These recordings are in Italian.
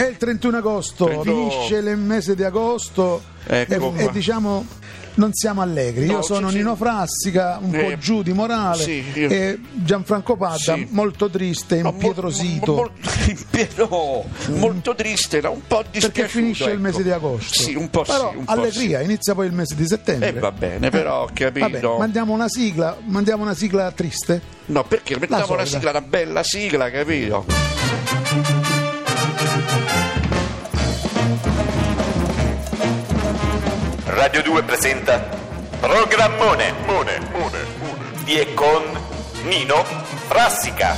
È il 31 agosto, 31. finisce il mese di agosto Ecco e, e diciamo non siamo allegri. No, Io sono sì. Nino Frassica, un Eh, po' giù di morale, sì, io- e Gianfranco Padda Sì. molto triste, Ma mo- impietrosito. mo- molto, triste, un po' dispiaciuto. perché finisce il ecco. messe di agosto. Sì, un po' Però sì, un po' allegria, inizia poi il mese di settembre. Eh, va bene, però, ho capito. Vabbè, mandiamo una sigla, mandiamo una sigla triste. No, perché mettiamo una solita. sigla, una bella sigla, capito? Radio 2 presenta Programmone Mone, Mone, di e con Nino Frassica.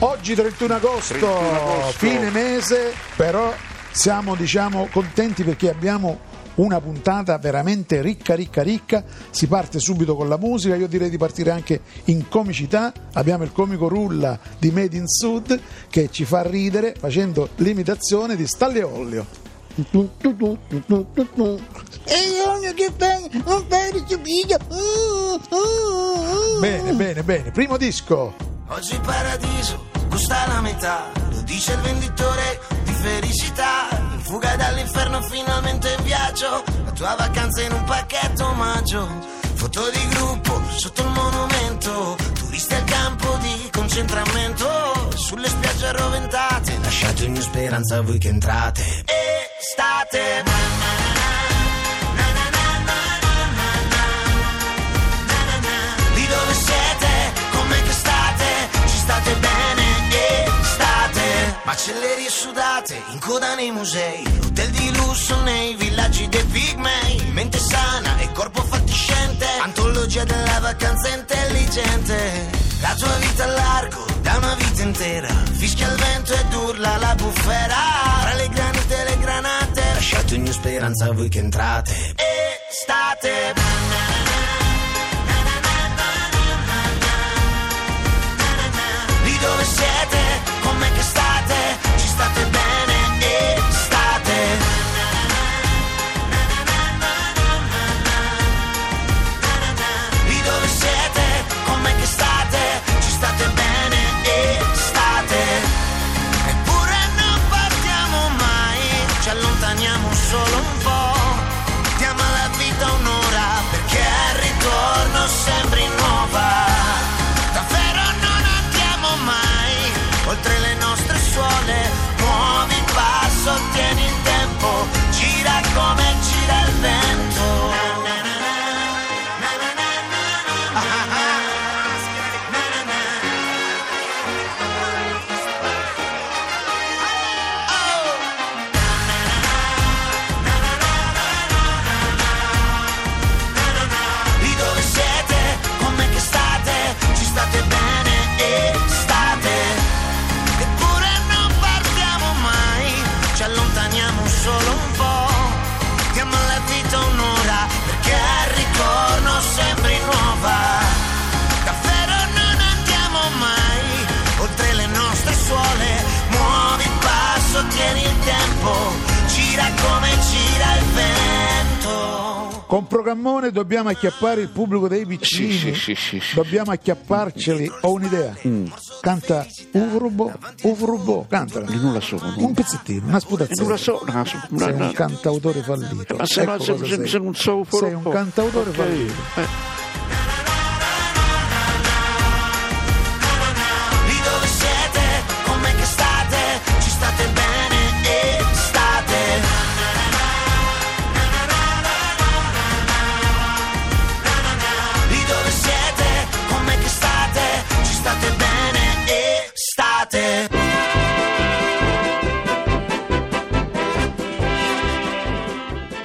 Oggi 31 agosto, 31 agosto. fine mese, però siamo diciamo contenti perché abbiamo una puntata veramente ricca, ricca, ricca. Si parte subito con la musica, io direi di partire anche in comicità. Abbiamo il comico Rulla di Made in Sud che ci fa ridere facendo l'imitazione di Stalle Ollio. E io che fai un bel ciupiglio. Bene, bene, bene. Primo disco. Oggi il paradiso costa la metà, lo dice il venditore di felicità. Fuga dall'inferno finalmente in viaggio, la tua vacanza in un pacchetto omaggio. Foto di gruppo sotto il monumento, turisti al campo di concentramento. Sulle spiagge arroventate, lasciate ogni speranza a voi che entrate. Estate. Macellerie sudate, in coda nei musei, hotel di lusso nei villaggi dei pigmei, mente sana e corpo fatiscente, antologia della vacanza intelligente. La tua vita a largo, da una vita intera, fischia il vento ed urla la bufera. Tra le granite e le granate, lasciate ogni speranza a voi che entrate. Estate. Lì dove siete, 做龙凤。Con programmone dobbiamo acchiappare il pubblico dei vicini. Sì, sì, sì, sì. Dobbiamo acchiapparceli. Ho un'idea. Canta Uvrubo, Uvrubo, cantala. Non la so. non- Un pezzettino, una sputazione. Non la so, no, so- no, Sei no. un cantautore fallito. Ma se, Ecco se- se- sei. se non so Sei un cantautore Ok. fallito. Eh.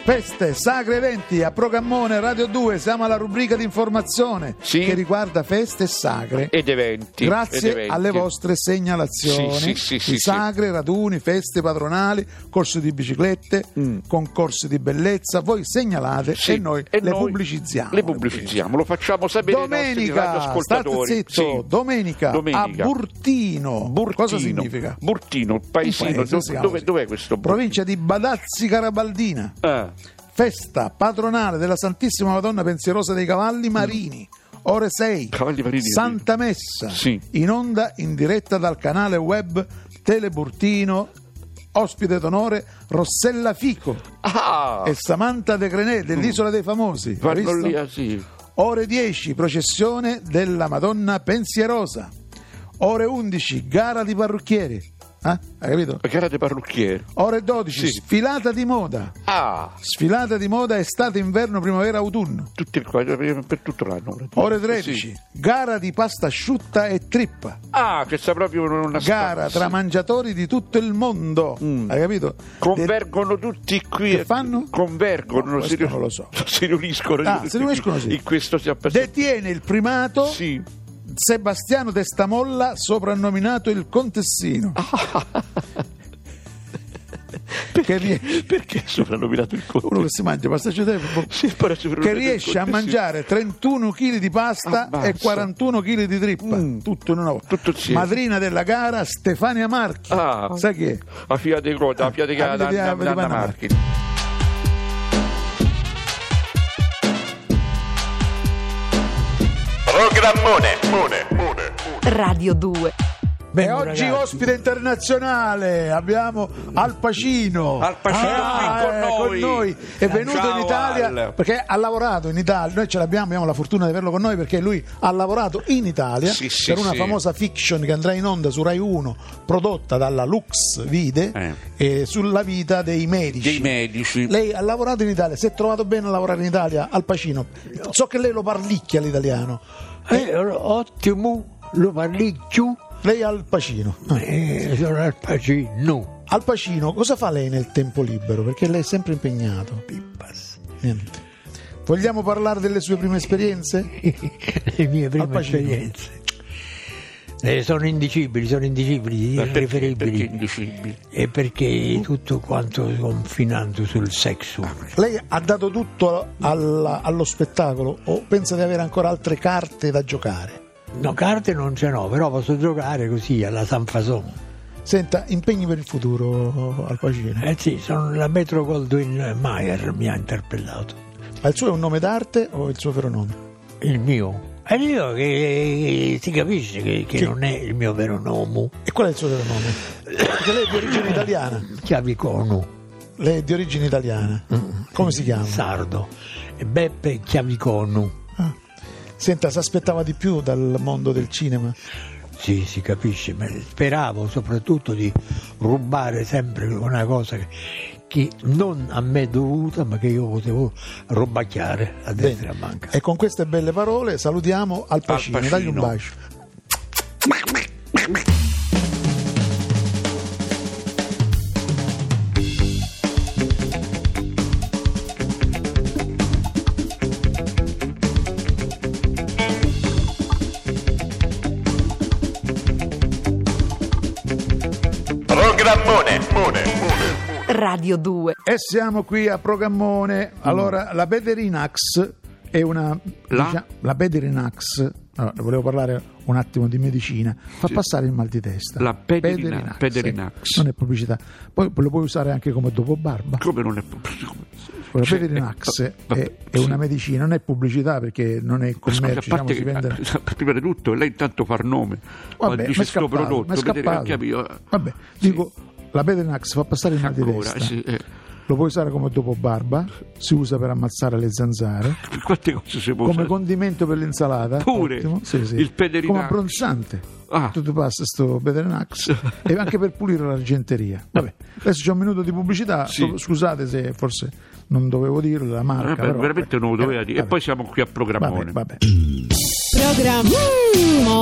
Feste, sagre, eventi a programmone Radio 2. Siamo alla rubrica di informazione Sì. che riguarda feste e sagre. Ed eventi. Grazie ed eventi. alle vostre segnalazioni Sì, sì, sì, di sì, sagre, raduni, feste patronali, corsi di biciclette, concorsi di bellezza. Voi segnalate Mm. E noi e le noi pubblicizziamo. Le pubblicizziamo, lo facciamo sapere ai Domenica, state radioascoltatori. zitto, domenica, Domenica. a Burtino. Burtino. Cosa significa? Burtino, il paesino. Un paese, Dove- dov'è questo? Provincia di Badazzi Carabaldina. Ah, Festa patronale della Santissima Madonna Pensierosa dei Cavalli Marini. ore 6, Cavalli Marini, Santa Messa, Sì. in onda in diretta dal canale web Teleburtino, ospite d'onore Rossella Fico Ah, e Samantha De Grenè dell'Isola dei Famosi. Lì, ah, sì. Ore 10, processione della Madonna Pensierosa. Ore 11, gara di parrucchieri. Eh? Hai capito? La gara dei parrucchieri. Ore 12, Sì. sfilata di moda. Ah, Sfilata di moda estate, inverno, primavera, autunno. tutti per per tutto l'anno. Ore 13, Sì. gara di pasta asciutta e trippa. Ah, che sta proprio una Gara tra mangiatori di tutto il mondo. Mm. Hai capito? Convergono tutti qui. Che fanno? Convergono, No, si, non lo so. si riuniscono. Ah, si riuniscono, sì. In questo si De- Detiene il primato Sì. Sebastiano Testamolla, soprannominato il Contessino. che, rie- Perché soprannominato il conte? uno che si mangia pasta asciutta e- Sì, che riesce a mangiare 31 kg di pasta Ammazza. e 41 kg di trippa, Mm. tutto in una volta. Madrina della gara Stefania Marchi. Ah. Sai chi è? A figlia di coda, a figlia di Ah, cara, di- di- Anna di- di- Anna Anna Marchi. Programmone. Mone. Mone. Radio 2. E oggi ospite internazionale abbiamo Al Pacino. Al Pacino Ah, qui con è noi. È venuto Ciao, in Italia Al. perché ha lavorato in Italia. Noi ce l'abbiamo, abbiamo la fortuna di averlo con noi perché lui ha lavorato in Italia Sì, sì, per una sì. famosa fiction che andrà in onda su Rai 1 prodotta dalla Lux Vide Eh. eh, sulla vita dei medici. Dei medici. Lei ha lavorato in Italia, si è trovato bene a lavorare in Italia al Pacino. So che lei lo parlicchia l'italiano. Eh, ottimo, lo parlicchio, Lei al Pacino. eh, sono al Pacino. Al Pacino, cosa fa lei nel tempo libero? Perché lei è sempre impegnato. Pippas. Niente. Vogliamo parlare delle sue prime esperienze? Le mie prime esperienze. Eh, sono indicibili, sono indicibili, Ma perché, indicibili? E perché tutto quanto confinando sul sesso. Lei ha dato tutto alla- allo spettacolo o pensa di avere ancora altre carte da giocare? No, carte non ce n'ho, però posso giocare così alla San Fason. Senta, impegni per il futuro al Pacino. Eh sì, sono la Metro Goldwyn Mayer mi ha interpellato. Ma il suo è un nome d'arte o il suo vero nome? Il mio. È il mio che, si capisce che, che Che- non è il mio vero nome. E qual è il suo vero nome? Perché lei è di origine italiana. Chiavicono. Lei è di origine italiana. Come si chiama? Sardo. Beppe Chiavicono. Senta, si aspettava di più dal mondo del cinema? Sì, si capisce, ma speravo soprattutto di rubare sempre una cosa che, che non a me è dovuta, ma che io potevo robacchiare a destra e a manca. E con queste belle parole salutiamo Al Pacino. Pacino. Dagli un bacio. Programmone. Mone. Mone. Radio 2. E siamo qui a Programmone. Allora, la Bederinax è una... La? diciamo- la Bederinax, allora, volevo parlare un attimo di medicina, fa passare il mal di testa. La Pederinax. sì. Non è pubblicità. Poi lo puoi usare anche come dopo barba. Come non è possibile? La Cioè, Pederinax eh, è, è sì. una medicina, non è pubblicità perché non è Ma commercio, a diciamo, vende... eh, prima di tutto lei intanto fa nome Vabbè, mi dice è sto scappato, prodotto è anche io Vabbè, dico, la Pederinax fa passare il mal di testa. sì, eh. Lo puoi usare come dopo barba, si usa per ammazzare le zanzare, quante cose si può come usare? condimento per l'insalata. Pure? ottimo, sì, sì. Il Pederinax. Come abbronzante. Ah. Tu ti sto Bedrenax e anche per pulire l'argenteria. Vabbè, adesso c'è un minuto di pubblicità. Sì. Scusate se forse non dovevo dirlo, la marca. Vabbè, però, veramente non lo doveva eh, dire. Vabbè. E poi siamo qui a programmone. Vabbè, vabbè. Programmone.